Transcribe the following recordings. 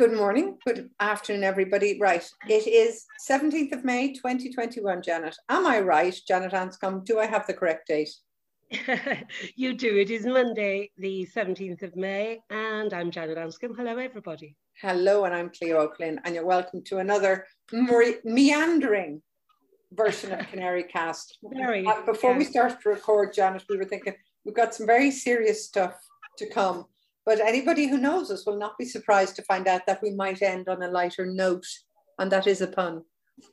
Good morning, good afternoon, everybody. Right, it is 17th of May 2021, Janet. Am I right, Janet Anscombe? Do I have the correct date? you do. It is Monday, the 17th of May, and I'm Janet Anscombe. Hello, everybody. Hello, and I'm Cleo O'Clynn, and you're welcome to another meandering version of Canary Cast. Very, uh, before we start to record, Janet, we were thinking we've got some very serious stuff to come but anybody who knows us will not be surprised to find out that we might end on a lighter note, and that is a pun.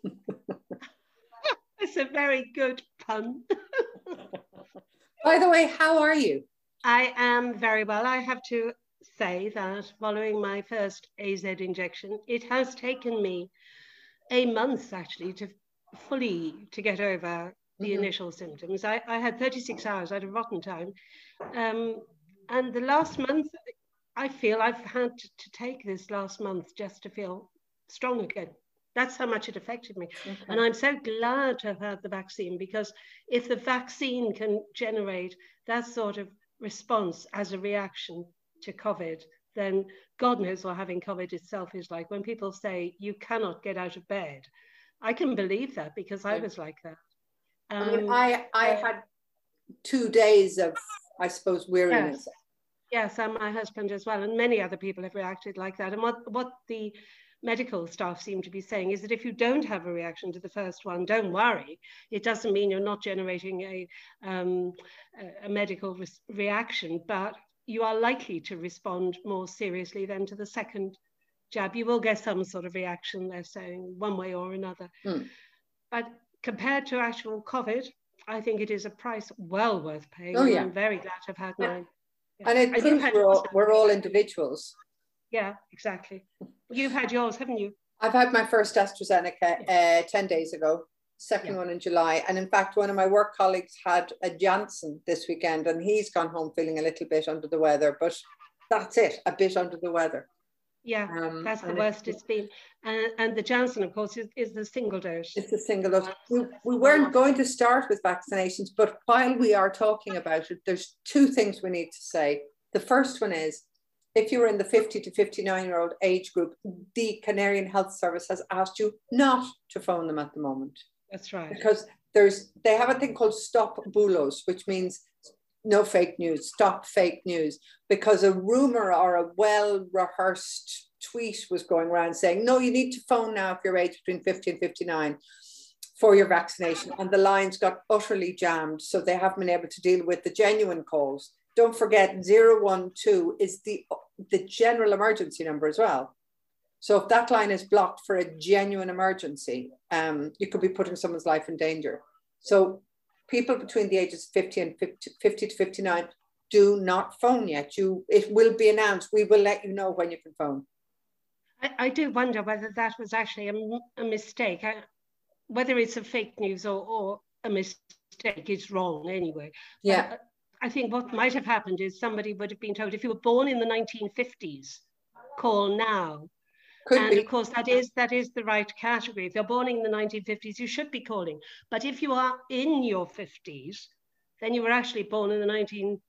it's a very good pun. By the way, how are you? I am very well. I have to say that following my first AZ injection, it has taken me a month actually to fully to get over the mm-hmm. initial symptoms. I, I, had 36 hours, I had a rotten time. Um, and the last month, I feel I've had to take this last month just to feel strong again. That's how much it affected me. Okay. And I'm so glad to have had the vaccine because if the vaccine can generate that sort of response as a reaction to COVID, then God knows what having COVID itself is like. When people say you cannot get out of bed, I can believe that because I was like that. Um, I, mean, I, I had two days of I suppose, weariness. Yes. yes, and my husband as well, and many other people have reacted like that. And what, what the medical staff seem to be saying is that if you don't have a reaction to the first one, don't worry. It doesn't mean you're not generating a, um, a medical re reaction, but you are likely to respond more seriously than to the second jab. You will get some sort of reaction, they're saying, one way or another. Hmm. But compared to actual COVID, I think it is a price well worth paying. Oh, yeah. I'm very glad to have had yeah. mine. Yeah. And it proves we're all, we're all individuals. Yeah, exactly. You've had yours, haven't you? I've had my first AstraZeneca uh, 10 days ago, second yeah. one in July. And in fact, one of my work colleagues had a Janssen this weekend and he's gone home feeling a little bit under the weather, but that's it, a bit under the weather. Yeah, um, that's the worst it's been. And, and the Janssen, of course, is, is the single dose. It's the single dose. We, we weren't going to start with vaccinations, but while we are talking about it, there's two things we need to say. The first one is if you are in the 50 to 59 year old age group, the Canarian Health Service has asked you not to phone them at the moment. That's right. Because there's they have a thing called stop bulos, which means no fake news, stop fake news, because a rumor or a well rehearsed tweet was going around saying, no, you need to phone now if you're aged between 50 and 59 for your vaccination. And the lines got utterly jammed. So they haven't been able to deal with the genuine calls. Don't forget 012 is the, the general emergency number as well. So if that line is blocked for a genuine emergency, um, you could be putting someone's life in danger. So people between the ages of 50 and 50, 50 to 59 do not phone yet. You, it will be announced. We will let you know when you can phone. I, I do wonder whether that was actually a, a mistake. I, whether it's a fake news or, or a mistake is wrong anyway. Yeah. But I think what might have happened is somebody would have been told if you were born in the 1950s, call now. Could and be. of course, that is that is the right category. If you're born in the 1950s, you should be calling. But if you are in your 50s, then you were actually born in the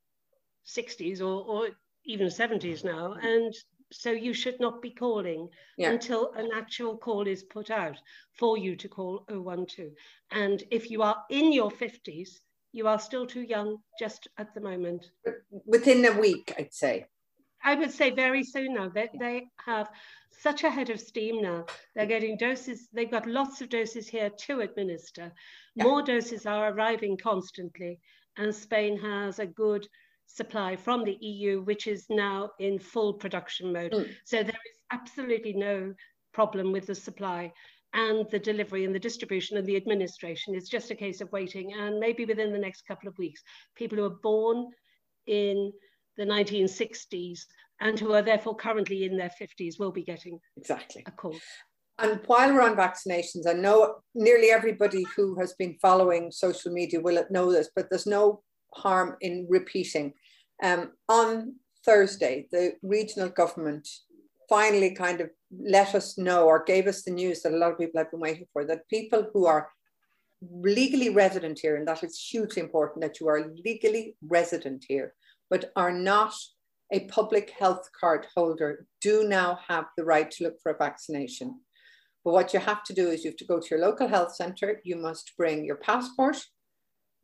1960s or, or even 70s now, and so you should not be calling yeah. until an actual call is put out for you to call 012. And if you are in your 50s, you are still too young just at the moment. Within a week, I'd say. I would say very soon now that they have such a head of steam now. They're getting doses, they've got lots of doses here to administer. Yeah. More doses are arriving constantly, and Spain has a good supply from the EU, which is now in full production mode. Mm. So there is absolutely no problem with the supply and the delivery and the distribution and the administration. It's just a case of waiting. And maybe within the next couple of weeks, people who are born in the 1960s and who are therefore currently in their 50s will be getting exactly a call. And while we're on vaccinations, I know nearly everybody who has been following social media will know this, but there's no harm in repeating. Um, on Thursday, the regional government finally kind of let us know or gave us the news that a lot of people have been waiting for that people who are legally resident here, and that is hugely important that you are legally resident here, but are not a public health card holder do now have the right to look for a vaccination. But what you have to do is you have to go to your local health centre, you must bring your passport,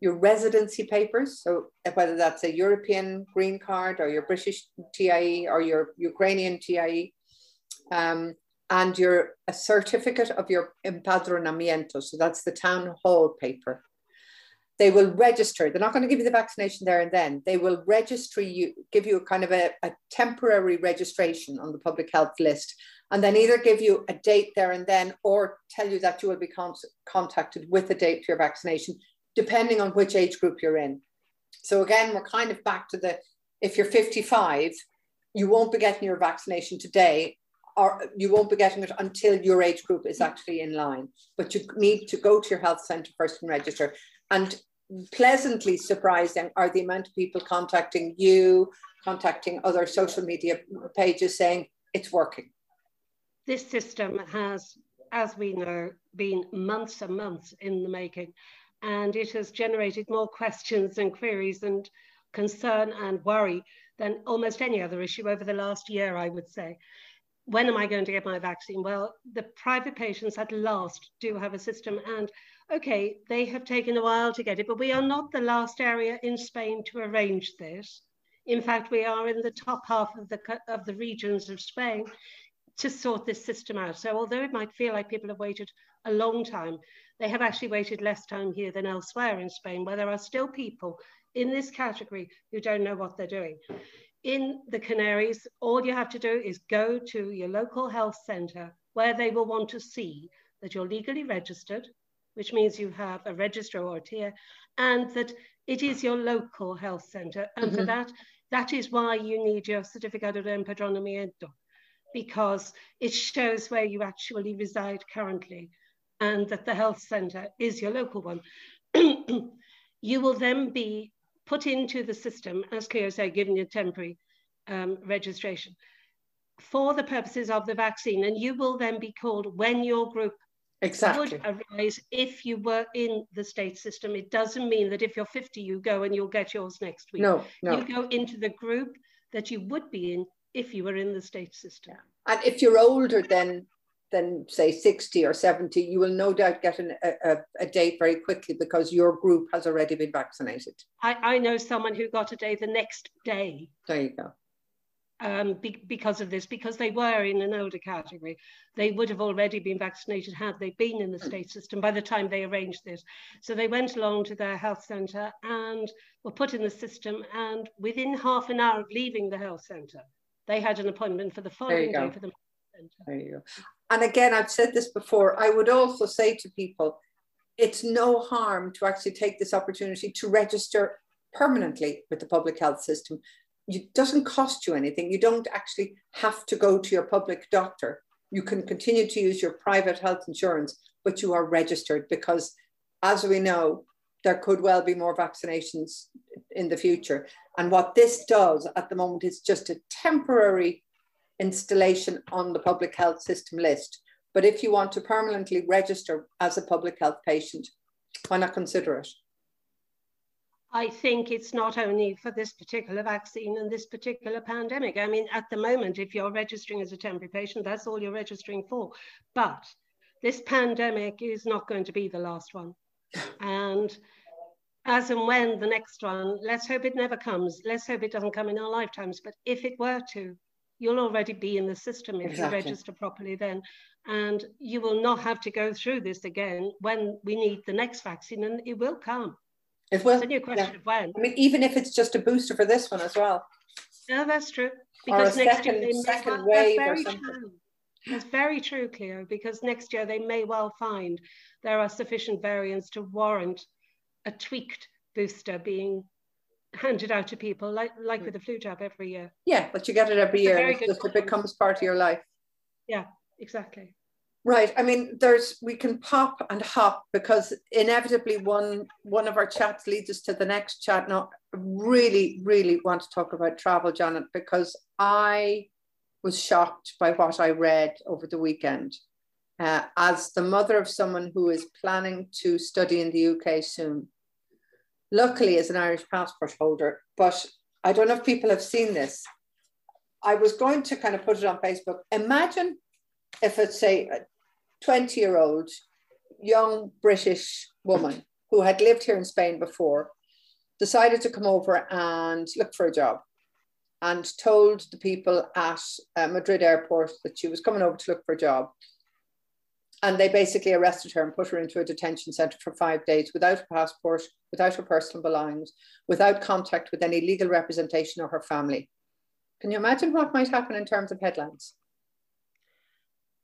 your residency papers, so whether that's a European green card or your British TIE or your Ukrainian TIE, um, and your a certificate of your empadronamiento, so that's the town hall paper. They will register. They're not going to give you the vaccination there and then. They will register you, give you a kind of a, a temporary registration on the public health list, and then either give you a date there and then or tell you that you will be con contacted with a date for your vaccination, depending on which age group you're in. So again, we're kind of back to the if you're 55, you won't be getting your vaccination today or you won't be getting it until your age group is mm. actually in line. But you need to go to your health centre first and register. And pleasantly surprising are the amount of people contacting you, contacting other social media pages saying it's working. This system has, as we know, been months and months in the making, and it has generated more questions and queries and concern and worry than almost any other issue over the last year, I would say when am I going to get my vaccine? Well, the private patients at last do have a system and okay, they have taken a while to get it, but we are not the last area in Spain to arrange this. In fact, we are in the top half of the, of the regions of Spain to sort this system out. So although it might feel like people have waited a long time, they have actually waited less time here than elsewhere in Spain, where there are still people in this category who don't know what they're doing in the Canaries, all you have to do is go to your local health centre where they will want to see that you're legally registered, which means you have a registrar or a tier, and that it is your local health centre. And mm-hmm. for that, that is why you need your certificado de empadronamiento, because it shows where you actually reside currently and that the health centre is your local one. you will then be put into the system, as Cleo said, given your temporary um, registration for the purposes of the vaccine. And you will then be called when your group exactly. would arise if you were in the state system. It doesn't mean that if you're 50, you go and you'll get yours next week. No, no. You go into the group that you would be in if you were in the state system. And if you're older than than say 60 or 70, you will no doubt get an, a, a, date very quickly because your group has already been vaccinated. I, I know someone who got a day the next day. There you go. Um, be, because of this, because they were in an older category, they would have already been vaccinated had they been in the state system by the time they arranged this. So they went along to their health centre and were put in the system. And within half an hour of leaving the health centre, they had an appointment for the following day for the there you go. And again, I've said this before, I would also say to people, it's no harm to actually take this opportunity to register permanently with the public health system. It doesn't cost you anything. You don't actually have to go to your public doctor. You can continue to use your private health insurance, but you are registered because, as we know, there could well be more vaccinations in the future. And what this does at the moment is just a temporary installation on the public health system list. But if you want to permanently register as a public health patient, why not consider it? I think it's not only for this particular vaccine and this particular pandemic. I mean, at the moment, if you're registering as a temporary patient, that's all you're registering for. But this pandemic is not going to be the last one. And as and when the next one, let's hope it never comes. Let's hope it doesn't come in our lifetimes. But if it were to, you'll already be in the system if exactly. you register properly then. And you will not have to go through this again when we need the next vaccine, and it will come. It will. It's a question yeah. of when. I mean, even if it's just a booster for this one as well. Yeah, that's true. Because next second, year they second may, wave that's very true. That's very true, Cleo, because next year they may well find there are sufficient variants to warrant a tweaked booster being handed out to people, like like mm. with the flu jab every year. Yeah, but you get it every year. It just it becomes part of your life. Yeah, exactly. Right. I mean, there's we can pop and hop because inevitably one one of our chats leads us to the next chat. Now, really, really want to talk about travel, Janet, because I was shocked by what I read over the weekend. Uh, as the mother of someone who is planning to study in the UK soon, luckily as an Irish passport holder, but I don't know if people have seen this. I was going to kind of put it on Facebook. Imagine if it's say a 20 year old young British woman who had lived here in Spain before decided to come over and look for a job and told the people at uh, Madrid airport that she was coming over to look for a job. And they basically arrested her and put her into a detention center for five days without a passport, without her personal belongings, without contact with any legal representation or her family. Can you imagine what might happen in terms of headlines?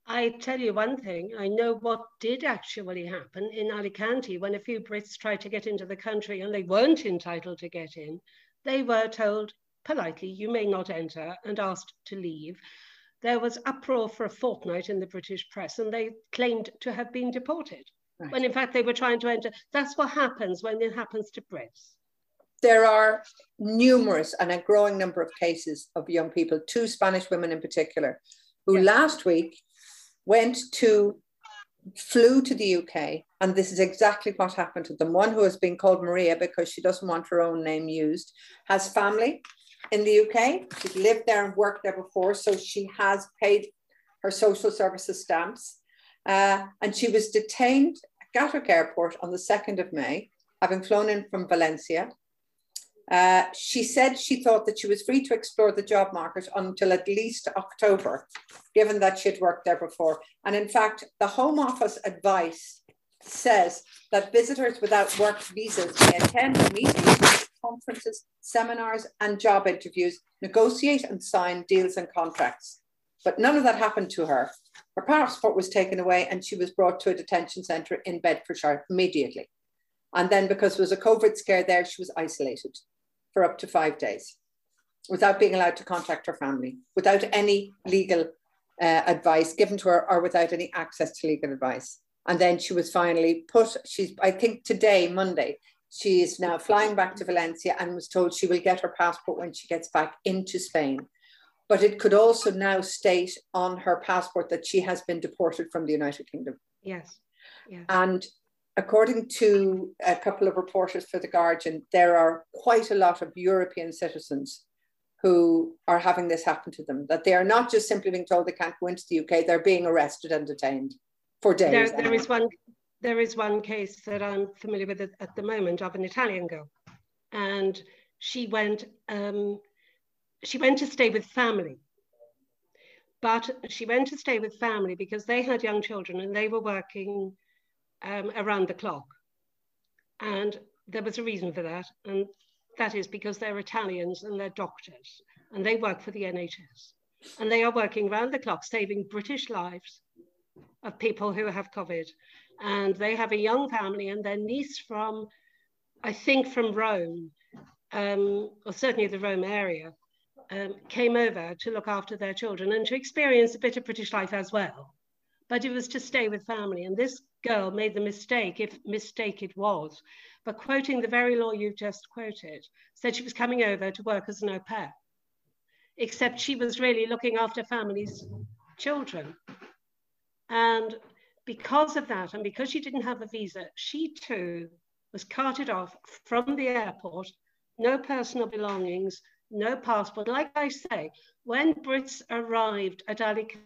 I tell you one thing, I know what did actually happen in Alicante when a few Brits tried to get into the country and they weren't entitled to get in. They were told politely, you may not enter, and asked to leave. There was uproar for a fortnight in the British press, and they claimed to have been deported, right. when in fact they were trying to enter. That's what happens when it happens to Brits. There are numerous and a growing number of cases of young people, two Spanish women in particular, who yes. last week went to flew to the UK, and this is exactly what happened to them. One who has been called Maria because she doesn't want her own name used, has family in the UK. She's lived there and worked there before, so she has paid her social services stamps. Uh, and she was detained at Gatwick Airport on the 2nd of May, having flown in from Valencia. Uh, she said she thought that she was free to explore the job market until at least October, given that she'd worked there before. And in fact, the Home Office advice says that visitors without work visas may attend meetings, conferences, seminars, and job interviews, negotiate and sign deals and contracts. But none of that happened to her. Her passport was taken away and she was brought to a detention centre in Bedfordshire immediately. And then, because there was a COVID scare there, she was isolated for up to five days without being allowed to contact her family, without any legal uh, advice given to her, or without any access to legal advice. And then she was finally put, she's, I think today, Monday, she is now flying back to Valencia and was told she will get her passport when she gets back into Spain. But it could also now state on her passport that she has been deported from the United Kingdom. Yes. yes. And according to a couple of reporters for The Guardian, there are quite a lot of European citizens who are having this happen to them, that they are not just simply being told they can't go into the UK, they're being arrested and detained for days. There, there is one there is one case that I'm familiar with at the moment of an Italian girl, and she went um, she went to stay with family. But she went to stay with family because they had young children and they were working um, around the clock. And there was a reason for that. And that is because they're Italians and they're doctors and they work for the NHS. And they are working around the clock, saving British lives of people who have COVID. And they have a young family and their niece from, I think from Rome, um, or certainly the Rome area, um, came over to look after their children and to experience a bit of British life as well. But it was to stay with family. And this girl made the mistake, if mistake it was, but quoting the very law you've just quoted, said she was coming over to work as an au pair, except she was really looking after families' children. And because of that, and because she didn't have a visa, she too was carted off from the airport, no personal belongings, no passport. Like I say, when Brits arrived at Alicante,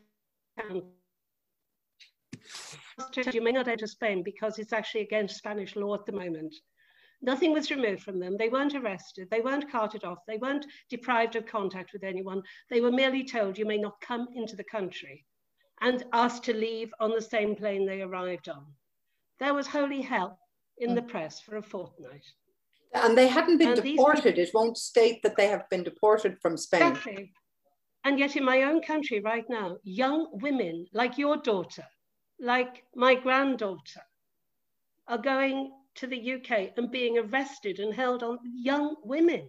you may not enter Spain because it's actually against Spanish law at the moment. Nothing was removed from them. They weren't arrested. They weren't carted off. They weren't deprived of contact with anyone. They were merely told you may not come into the country and asked to leave on the same plane they arrived on. There was holy hell in the mm. press for a fortnight. And they hadn't been and deported. It won't state that they have been deported from Spain. Exactly. And yet, in my own country right now, young women like your daughter like my granddaughter, are going to the UK and being arrested and held on young women,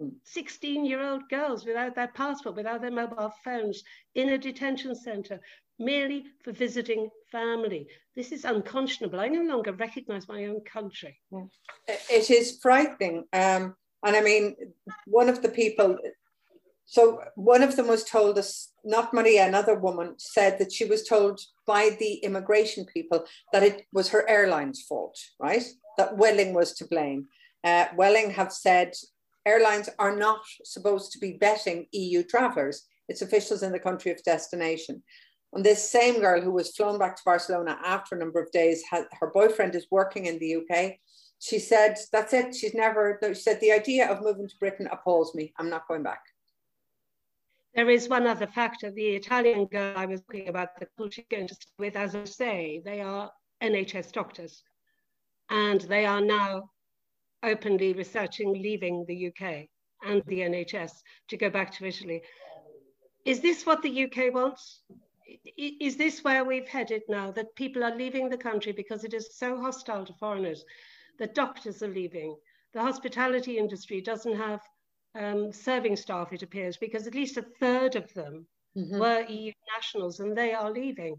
mm. 16 year old girls without their passport, without their mobile phones, in a detention centre, merely for visiting family. This is unconscionable. I no longer recognize my own country. It is frightening. Um, and I mean, one of the people so one of them was told us, not Maria, another woman said that she was told by the immigration people that it was her airline's fault, right? That Vueling was to blame. Uh, Vueling have said airlines are not supposed to be vetting EU travellers. its officials in the country of destination. And this same girl who was flown back to Barcelona after a number of days, had, her boyfriend is working in the UK. She said, That's it. She's never, she said, The idea of moving to Britain appalls me. I'm not going back. There is one other factor. The Italian girl I was talking about, the culture going to with, as I say, they are NHS doctors. And they are now openly researching leaving the UK and the NHS to go back to Italy. Is this what the UK wants? Is this where we've headed now that people are leaving the country because it is so hostile to foreigners that doctors are leaving? The hospitality industry doesn't have um, serving staff, it appears, because at least a third of them mm-hmm. were EU nationals and they are leaving.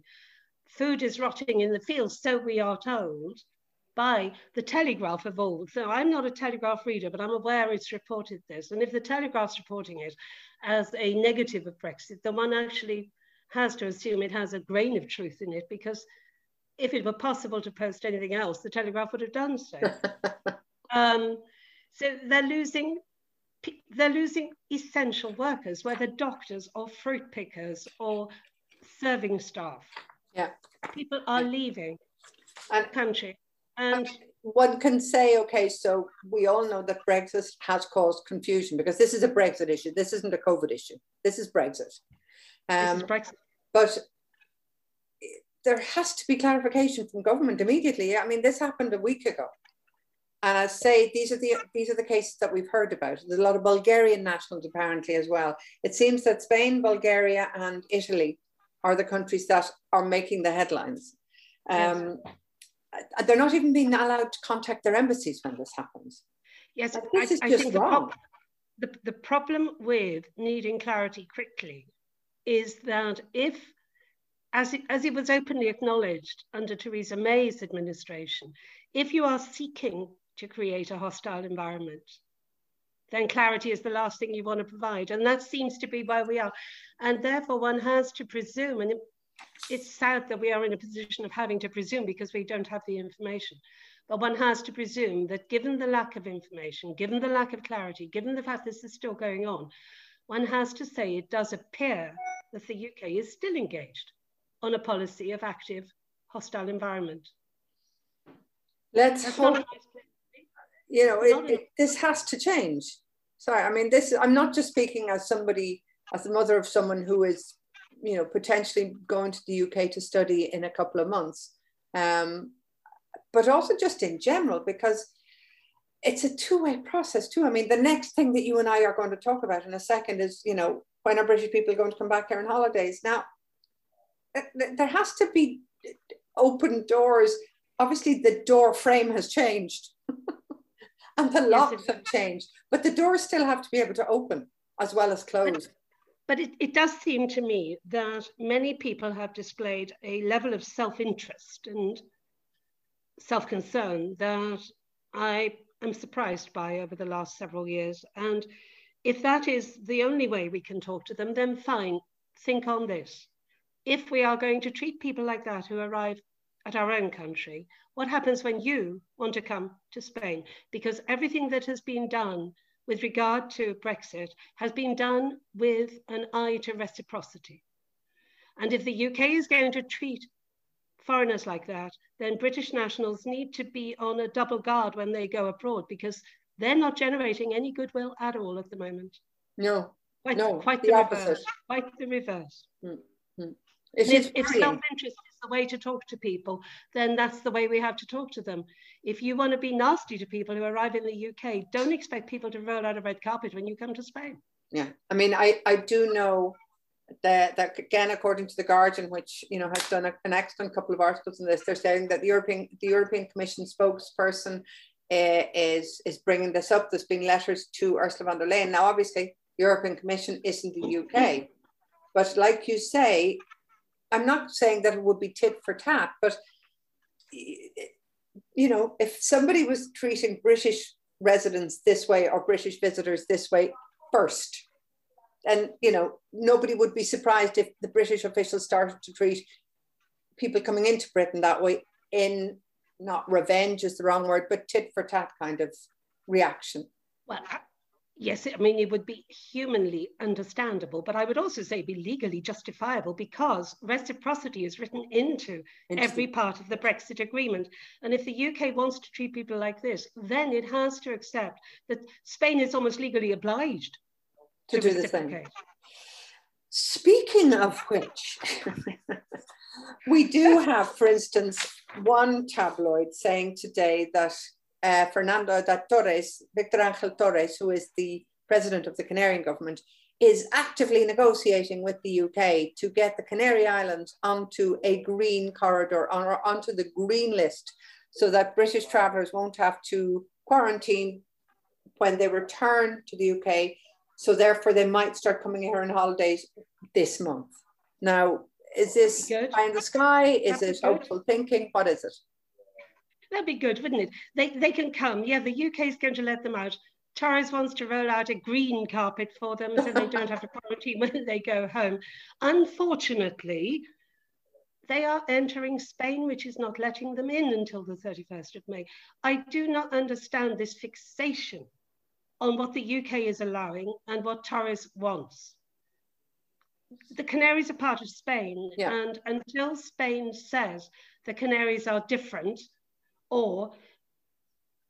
Food is rotting in the fields, so we are told by the Telegraph of all So I'm not a Telegraph reader, but I'm aware it's reported this. And if the Telegraph's reporting it as a negative of Brexit, then one actually has to assume it has a grain of truth in it because if it were possible to post anything else, the Telegraph would have done so. um, so they're losing they're losing essential workers, whether doctors or fruit pickers or serving staff. Yeah. People are leaving and, the country. And one can say, okay, so we all know that Brexit has caused confusion because this is a Brexit issue. This isn't a COVID issue. This is Brexit. Um, this is Brexit. But there has to be clarification from government immediately. I mean, this happened a week ago. And I say these are the these are the cases that we've heard about. There's a lot of Bulgarian nationals apparently as well. It seems that Spain, Bulgaria, and Italy are the countries that are making the headlines. Um, yes. They're not even being allowed to contact their embassies when this happens. Yes, this I, is I just wrong. The, the problem with needing clarity quickly is that if as it, as it was openly acknowledged under Theresa May's administration, if you are seeking to create a hostile environment, then clarity is the last thing you want to provide. And that seems to be where we are. And therefore, one has to presume, and it's sad that we are in a position of having to presume because we don't have the information. But one has to presume that given the lack of information, given the lack of clarity, given the fact this is still going on, one has to say it does appear that the UK is still engaged on a policy of active hostile environment. Let's That's hope you know, it, it, this has to change. Sorry, I mean, this, I'm not just speaking as somebody, as the mother of someone who is, you know, potentially going to the UK to study in a couple of months, um, but also just in general, because it's a two-way process too. I mean, the next thing that you and I are going to talk about in a second is, you know, when are British people going to come back here on holidays? Now, there has to be open doors. Obviously, the door frame has changed and the locks have changed, but the doors still have to be able to open as well as close. But, but it, it does seem to me that many people have displayed a level of self interest and self concern that I am surprised by over the last several years. And if that is the only way we can talk to them, then fine, think on this. If we are going to treat people like that who arrive at our own country, what happens when you want to come to Spain? Because everything that has been done with regard to Brexit has been done with an eye to reciprocity. And if the UK is going to treat foreigners like that, then British nationals need to be on a double guard when they go abroad because they're not generating any goodwill at all at the moment. No, quite, no, quite the, the reverse. Quite the reverse. Mm -hmm. If, if self-interest is the way to talk to people, then that's the way we have to talk to them. If you want to be nasty to people who arrive in the UK, don't expect people to roll out a red carpet when you come to Spain. Yeah, I mean, I, I do know that, that again, according to the Guardian, which you know has done a, an excellent couple of articles on this, they're saying that the European the European Commission spokesperson uh, is is bringing this up. There's been letters to Ursula von der Leyen. Now, obviously, European Commission isn't the UK, but like you say, I'm not saying that it would be tit for tat, but you know, if somebody was treating British residents this way or British visitors this way first, and you know, nobody would be surprised if the British officials started to treat people coming into Britain that way in not revenge is the wrong word, but tit for tat kind of reaction. Well, yes, I mean, it would be humanly understandable, but I would also say be legally justifiable because reciprocity is written into every part of the Brexit agreement. And if the UK wants to treat people like this, then it has to accept that Spain is almost legally obliged to, to do the same. Speaking of which, we do have, for instance, one tabloid saying today that uh, Fernando that Torres, Victor Angel Torres, who is the president of the Canarian government, is actively negotiating with the UK to get the Canary Islands onto a green corridor or onto the green list so that British travellers won't have to quarantine when they return to the UK. So therefore they might start coming here on holidays this month. Now, is this pie in the sky? Is it hopeful thinking? What is it? That'd be good, wouldn't it? They, they can come. Yeah, the UK is going to let them out. Torres wants to roll out a green carpet for them so they don't have to quarantine when they go home. Unfortunately, they are entering Spain, which is not letting them in until the 31st of May. I do not understand this fixation on what the UK is allowing and what Torres wants. The Canaries are part of Spain, yeah. and until Spain says the Canaries are different, or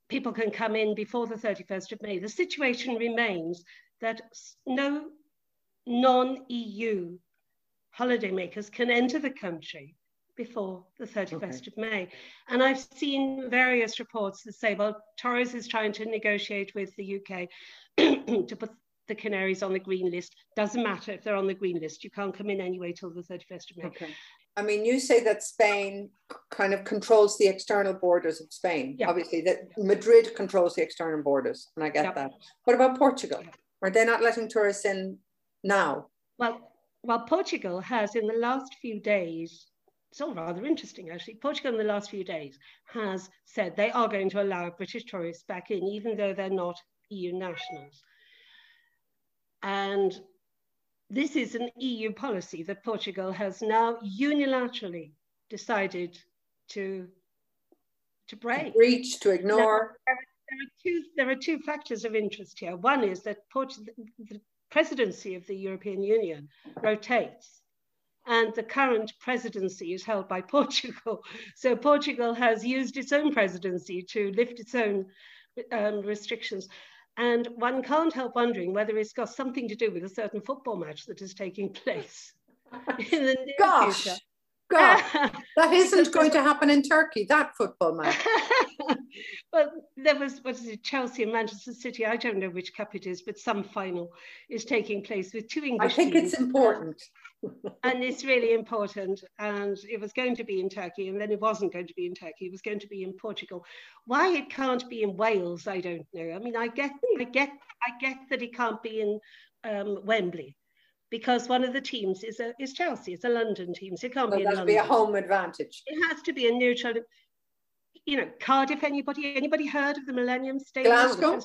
people can come in before the 31st of May. The situation remains that no non-EU holidaymakers can enter the country before the 31st okay. of May. And I've seen various reports that say, well, Torres is trying to negotiate with the UK to put the Canaries on the green list. Doesn't matter if they're on the green list. You can't come in anyway till the 31st of May. Okay. I mean, you say that Spain kind of controls the external borders of Spain. Yep. Obviously, that Madrid controls the external borders, and I get yep. that. What about Portugal? Are they not letting tourists in now? Well, well, Portugal has in the last few days. It's all rather interesting, actually. Portugal, in the last few days, has said they are going to allow British tourists back in, even though they're not EU nationals. And this is an EU policy that Portugal has now unilaterally decided to, to break. To breach, to ignore. Now, there, are two, there are two factors of interest here. One is that the presidency of the European Union rotates and the current presidency is held by Portugal. So Portugal has used its own presidency to lift its own um, restrictions. And one can't help wondering whether it's got something to do with a certain football match that is taking place in the near Gosh. future. God, that isn't going to happen in Turkey, that football match. but there was, what is it, Chelsea and Manchester City, I don't know which cup it is, but some final is taking place with two English I think teams. it's important. And it's really important. And it was going to be in Turkey, and then it wasn't going to be in Turkey. It was going to be in Portugal. Why it can't be in Wales, I don't know. I mean, I get, I get, I get that it can't be in um, Wembley because one of the teams is a, is Chelsea. It's a London team, so it can't well, be in London. be a home advantage. It has to be a neutral. You know, Cardiff. Anybody? Anybody heard of the Millennium Stadium? Glasgow.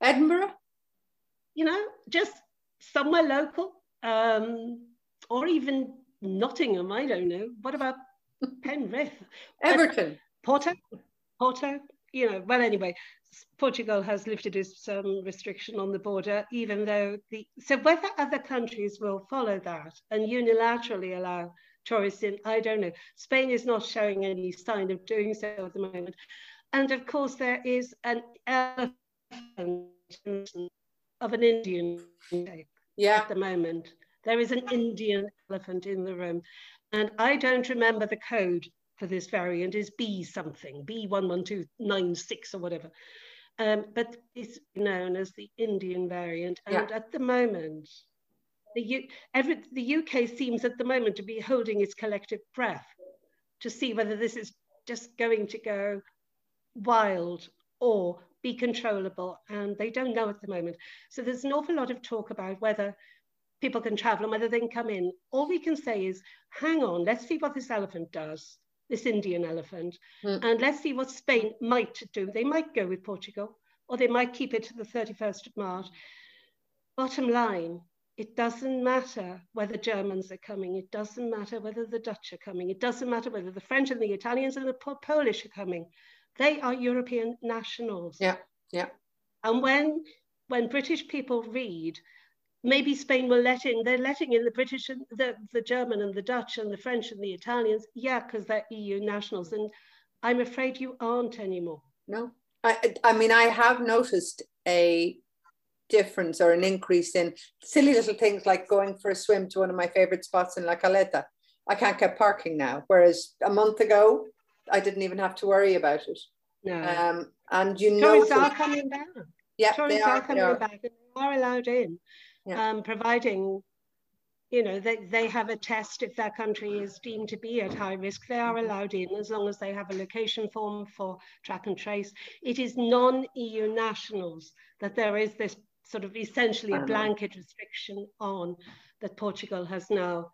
Edinburgh. You know, just somewhere local, um, or even Nottingham. I don't know. What about Penrith? Everton. Porto. Porto. You know. Well, anyway, Portugal has lifted its um, restriction on the border, even though the so whether other countries will follow that and unilaterally allow tourists in, I don't know. Spain is not showing any sign of doing so at the moment, and of course there is an elephant of an Indian shape yeah. at the moment. There is an Indian elephant in the room, and I don't remember the code for this variant is B something, B11296 or whatever. Um, but it's known as the Indian variant. And yeah. at the moment, the, U every, the UK seems at the moment to be holding its collective breath to see whether this is just going to go wild or be controllable. And they don't know at the moment. So there's an awful lot of talk about whether people can travel and whether they can come in. All we can say is, hang on, let's see what this elephant does this Indian elephant. Mm. And let's see what Spain might do. They might go with Portugal, or they might keep it to the 31st of March. Bottom line, it doesn't matter whether Germans are coming. It doesn't matter whether the Dutch are coming. It doesn't matter whether the French and the Italians and the Polish are coming. They are European nationals. Yeah, yeah. And when when British people read, maybe Spain will let in, they're letting in the British and the, the German and the Dutch and the French and the Italians. Yeah, because they're EU nationals. And I'm afraid you aren't anymore. No. I, I mean, I have noticed a difference or an increase in silly little things like going for a swim to one of my favorite spots in La Caleta. I can't get parking now, whereas a month ago, I didn't even have to worry about it. No. Um, and you know, tourists are coming back. Yeah, tourists they are, are coming are. back. And they are allowed in, Yeah. um, providing, you know, they, they have a test if their country is deemed to be at high risk. They are allowed in as long as they have a location form for track and trace. It is non-EU nationals that there is this sort of essentially a know. blanket restriction on that Portugal has now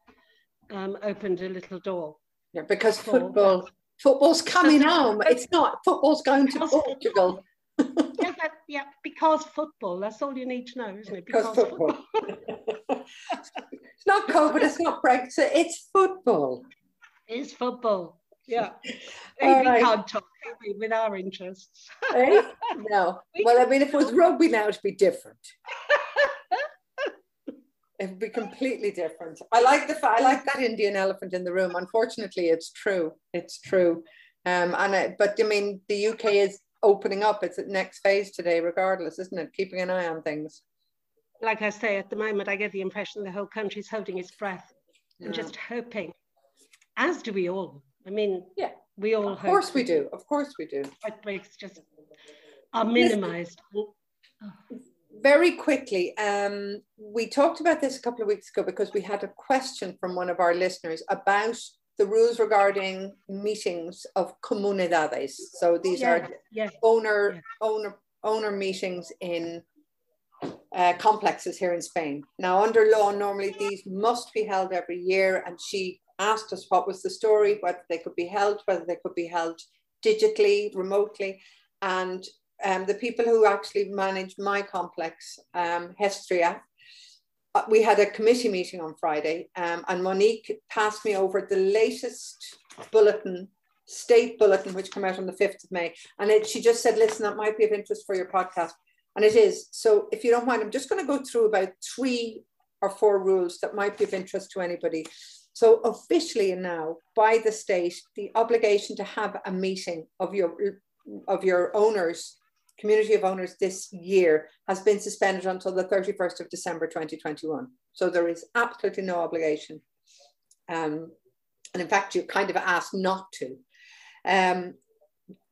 um, opened a little door. Yeah, because football, football's coming home. It's not. Football's going to Portugal. yeah, that, yeah, because football. That's all you need to know, isn't it? Because football. it's not COVID. It's not Brexit. It's football. is football. Yeah. All we can't talk we, with our interests. Eh? No. Well, I mean, if it was rugby now, it'd be different. It would be completely different. I like the I like that Indian elephant in the room. Unfortunately, it's true. It's true. Um, and I, but I mean, the UK is opening up. It's at next phase today, regardless, isn't it? Keeping an eye on things. Like I say, at the moment, I get the impression the whole country's holding its breath and just hoping, as do we all. I mean, Yeah. we all hope. Of course we do. Of course we do. Outbreaks just are minimized. Very quickly, um, we talked about this a couple of weeks ago because we had a question from one of our listeners about the rules regarding meetings of comunidades. So these Yeah, are yeah. owner Yeah. owner owner meetings in uh, complexes here in Spain. Now, under law, normally these must be held every year, and she asked us what was the story, whether they could be held, whether they could be held digitally, remotely, and um, the people who actually manage my complex, um, Hestria, uh, we had a committee meeting on Friday, um, and Monique passed me over the latest bulletin, state bulletin, which came out on the 5th of May. And it, she just said, listen, that might be of interest for your podcast. And it is. So if you don't mind, I'm just going to go through about three or four rules that might be of interest to anybody. So officially now by the state, the obligation to have a meeting of your of your owners, community of owners this year has been suspended until the 31st of December 2021. So there is absolutely no obligation. Um, and in fact, you're kind of asked not to. Um,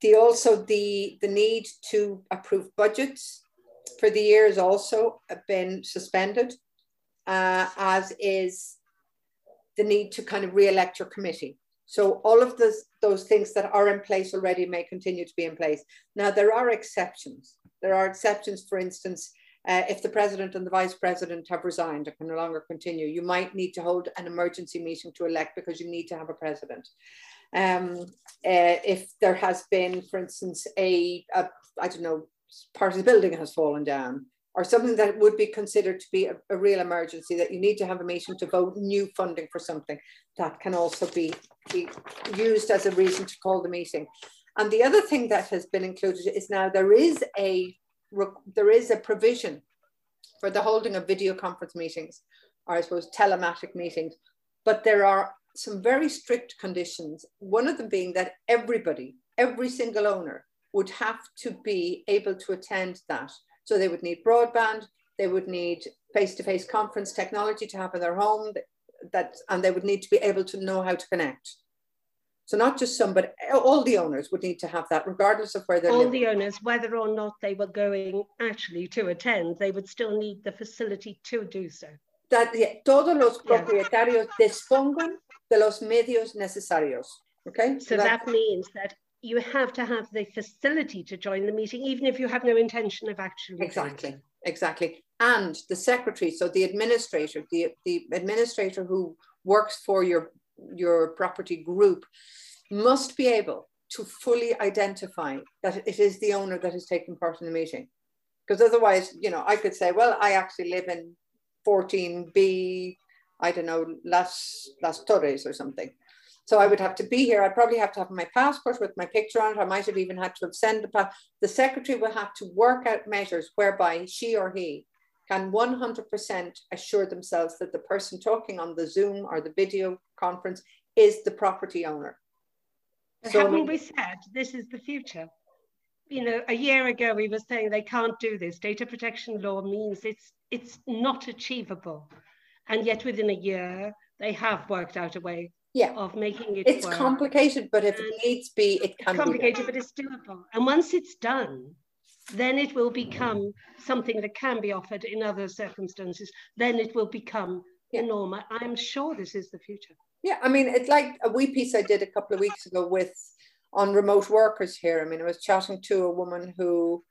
the also the the need to approve budgets for the year has also been suspended, uh, as is the need to kind of re-elect your committee. So all of those those things that are in place already may continue to be in place. Now there are exceptions. There are exceptions, for instance, uh, if the president and the vice president have resigned and can no longer continue, you might need to hold an emergency meeting to elect because you need to have a president. Um, uh, if there has been, for instance, a, a I don't know, part of the building has fallen down, or something that would be considered to be a, a, real emergency, that you need to have a meeting to vote new funding for something, that can also be, be used as a reason to call the meeting. And the other thing that has been included is now there is a there is a provision for the holding of video conference meetings, or I suppose telematic meetings, but there are some very strict conditions. One of them being that everybody, every single owner, would have to be able to attend that. So they would need broadband, they would need face-to-face conference technology to have in their home, that, and they would need to be able to know how to connect. So not just some, but all the owners would need to have that, regardless of where they're all living. the owners, whether or not they were going actually to attend, they would still need the facility to do so. That yeah, todos los Yeah. propietarios dispongan de los medios necesarios. Okay. So that means that you have to have the facility to join the meeting, even if you have no intention of actually. Exactly, exactly. And the secretary, so the administrator, the, the administrator who works for your, your property group must be able to fully identify that it is the owner that is taking part in the meeting. Because otherwise, you know, I could say, well, I actually live in 14B, I don't know, Las, Las Torres or something. So I would have to be here. I'd probably have to have my passport with my picture on it. I might have even had to have sent the pass. The secretary will have to work out measures whereby she or he can 100% assure themselves that the person talking on the Zoom or the video conference is the property owner. So, haven't we said this is the future? You know, a year ago we were saying they can't do this. Data protection law means it's it's not achievable, and yet within a year they have worked out a way yeah. of making it. It's work. complicated, but if and it needs be, it can be complicated, be but it's doable. And once it's done, then it will become something that can be offered in other circumstances. Then it will become yeah. the norm. I'm sure this is the future. Yeah, I mean, it's like a wee piece I did a couple of weeks ago with on remote workers here. I mean, I was chatting to a woman who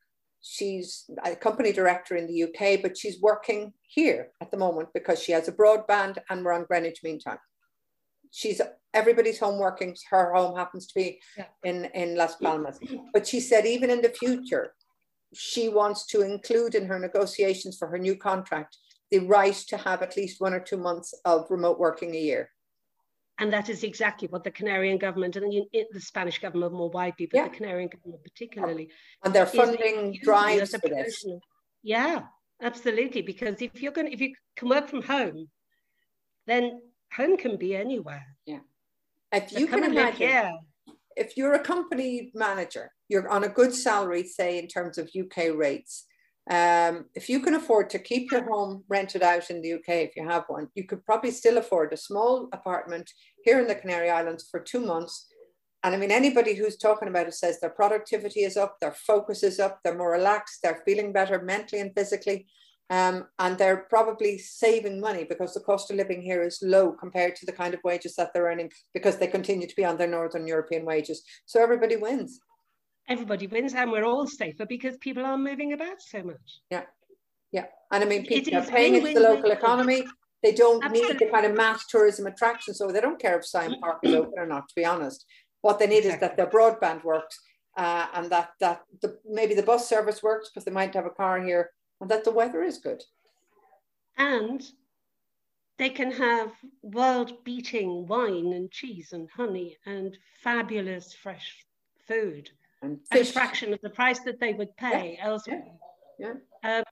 she's a company director in the UK, but she's working here at the moment because she has a broadband and we're on Greenwich Mean Time. She's everybody's home working. Her home happens to be yeah. in, in Las Palmas. But she said, even in the future, she wants to include in her negotiations for her new contract the right to have at least one or two months of remote working a year. And that is exactly what the Canarian government and the Spanish government more widely, but yeah. the Canarian government particularly. And they're funding drives for this. Yeah, absolutely. Because if you're going, if you can work from home, then home can be anywhere. Yeah. If you can imagine, if you're a company manager, you're on a good salary, say in terms of UK rates. Um, if you can afford to keep your home rented out in the UK, if you have one, you could probably still afford a small apartment here in the Canary Islands for two months. And I mean, anybody who's talking about it says their productivity is up, their focus is up, they're more relaxed, they're feeling better mentally and physically. Um, and they're probably saving money because the cost of living here is low compared to the kind of wages that they're earning because they continue to be on their Northern European wages. So everybody wins. Everybody wins, and we're all safer because people are moving about so much. Yeah, yeah. And I mean, people are paying into the local economy. They don't Absolutely. need the kind of mass tourism attraction, so they don't care if Siam Park is open or not. To be honest, what they need exactly. is that their broadband works uh, and that that the, maybe the bus service works because they might have a car here and that the weather is good. And they can have world beating wine and cheese and honey and fabulous fresh food and at a fraction of the price that they would pay yeah. elsewhere. Yeah. yeah. Um,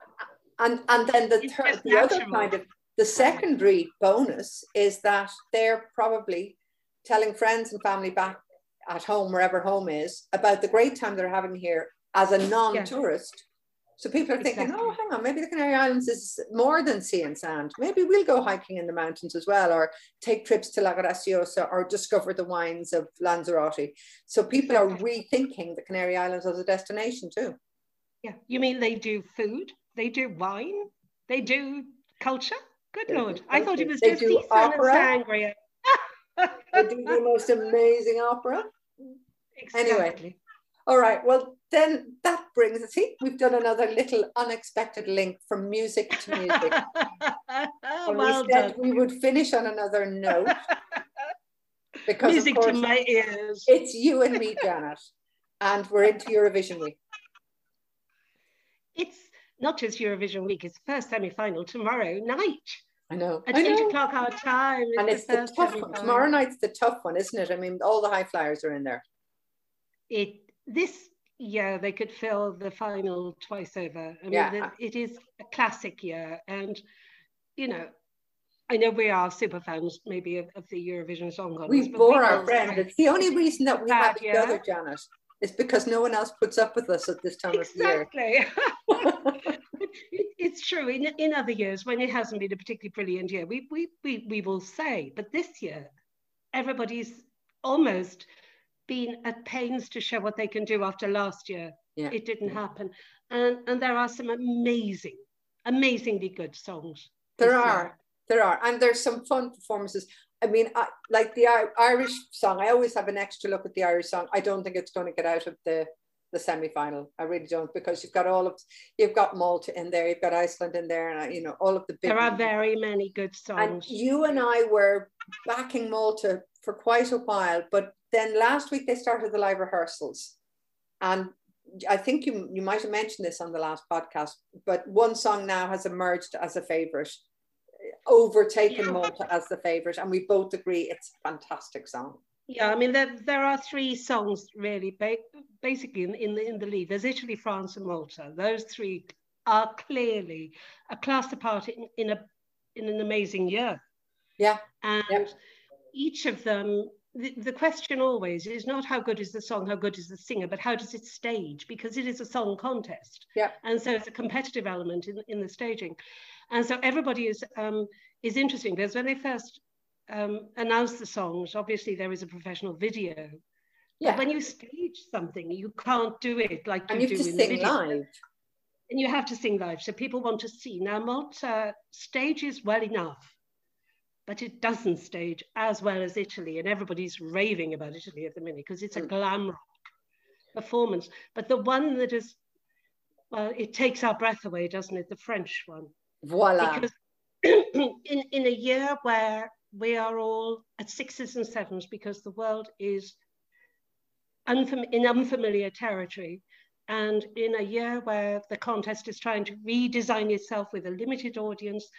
and, and then the, third, the other kind of the secondary bonus is that they're probably telling friends and family back at home, wherever home is, about the great time they're having here as a non-tourist so people are thinking, oh, exactly. oh, hang on, maybe the Canary Islands is more than sea and sand. Maybe we'll go hiking in the mountains as well, or take trips to La Graciosa, or discover the wines of Lanzarote. So people are rethinking the Canary Islands as a destination too. Yeah, you mean they do food, they do wine, they do culture? Good they lord, I thought it was they just do opera. and sangria. they do the most amazing opera. Exactly. Anyway, all right. Well, then that brings us, see, we've done another little unexpected link from music to music. well we said done. we would finish on another note. Because music course, to my ears. It's you and me, Janet. And we're into Eurovision week. It's not just Eurovision week, it's the first semi-final tomorrow night. I know. At I eight o'clock our time. And it's the, the tough one. Tomorrow night's the tough one, isn't it? I mean, all the high flyers are in there. It this year they could fill the final twice over. I mean, yeah. it is a classic year, and you know, I know we are super fans maybe of, of the Eurovision Song Contest. We bore our friend. It's the only reason that we have each other, Janet. Is because no one else puts up with us at this time exactly. of year. it's true. In, in other years, when it hasn't been a particularly brilliant year, we, we, we, we will say, but this year, everybody's almost been at pains to show what they can do after last year. Yeah. It didn't happen. And, and there are some amazing, amazingly good songs. There are. Year. There are. And there's some fun performances. I mean, I, like the Irish song, I always have an extra look at the Irish song. I don't think it's going to get out of the the semi-final. I really don't because you've got all of you've got Malta in there, you've got Iceland in there, and you know all of the big. There are very many good songs. And you and I were backing Malta for quite a while, but then last week they started the live rehearsals. And I think you, you might have mentioned this on the last podcast, but one song now has emerged as a favorite, overtaken yeah. Malta as the favorite. And we both agree it's a fantastic song. Yeah, I mean, there, there are three songs really, basically in, in, the, in the lead. There's Italy, France, and Malta. Those three are clearly a class apart in, in, a, in an amazing year. Yeah. And yeah. Each of them, the, the question always is not how good is the song, how good is the singer, but how does it stage? Because it is a song contest. Yeah. And so it's a competitive element in, in the staging. And so everybody is um, is interesting because when they first um, announce the songs, obviously there is a professional video. Yeah. But when you stage something, you can't do it like and you, you do in the sing video. live. And you have to sing live. So people want to see. Now, Malta stages well enough, but it doesn't stage as well as Italy. And everybody's raving about Italy at the minute because it's a mm. glam rock performance. But the one that is, well, it takes our breath away, doesn't it? The French one. Voila. Because in, in a year where we are all at sixes and sevens because the world is unfam- in unfamiliar territory. And in a year where the contest is trying to redesign itself with a limited audience,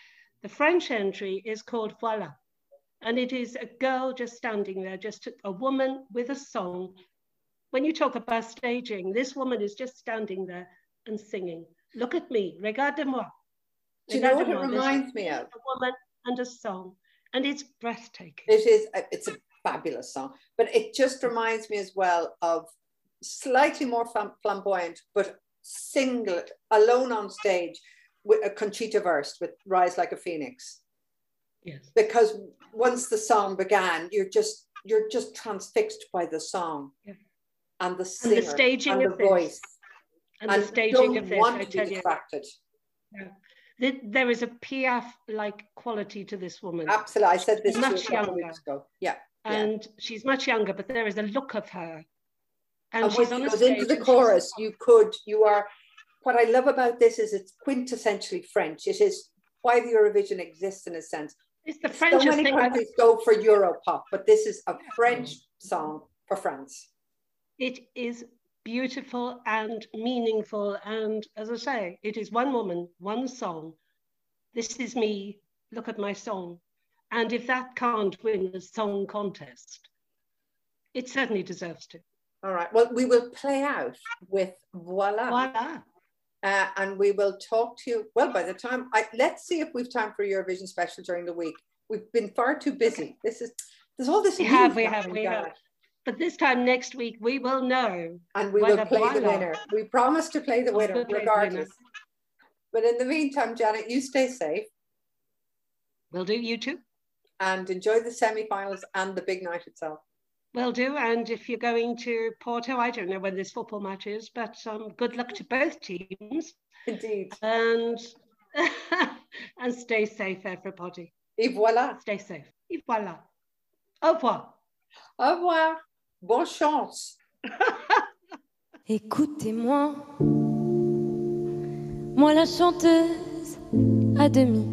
the French entry is called Voila. And it is a girl just standing there, just a woman with a song. When you talk about staging, this woman is just standing there and singing. Look at me, regarde-moi. Do you know what it reminds me of? A woman and a song, and it's breathtaking. It is. It's a fabulous song, but it just reminds me as well of slightly more flamboyant, but single, alone on stage with a Conchita Wurst with "Rise Like a Phoenix." Yes. Because once the song began, you're just you're just transfixed by the song yeah. and the singer and the staging and of the voice. And, and the staging of this, want I be distracted. Yeah there is a Piaf like quality to this woman. Absolutely. I said this much younger. weeks ago. Yeah. And yeah. she's much younger, but there is a look of her. And, and she's on goes into the chorus, you could, you are, what I love about this is it's quintessentially French. It is why the Eurovision exists in a sense. It's the French so many countries go for Europop, but this is a French song for France. It is beautiful and meaningful. And as I say, it is one woman, one song. This is me, look at my song. And if that can't win a song contest, it certainly deserves to. All right. Well, we will play out with voila. Voila. Uh, and we will talk to you. Well, by the time I let's see if we've time for Eurovision special during the week. We've been far too busy. Okay. This is there's all this. We have, we have, we have. But this time next week, we will know. And we will play the winner. We promise to play the winner regardless. The winner. But in the meantime, Janet, you stay safe. Will do, you too. And enjoy the semi-finals and the big night itself. Will do. And if you're going to Porto, I don't know when this football match is, but um, good luck to both teams. Indeed. And and stay safe, everybody. Et voilà. Stay safe. Et voilà. Au revoir. Au revoir. Bonne chance. Écoutez-moi, moi la chanteuse à demi.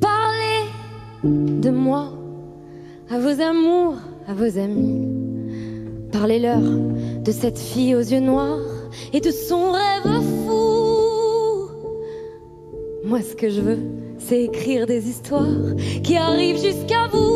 Parlez de moi à vos amours, à vos amis. Parlez-leur de cette fille aux yeux noirs et de son rêve fou. Moi, ce que je veux, c'est écrire des histoires qui arrivent jusqu'à vous.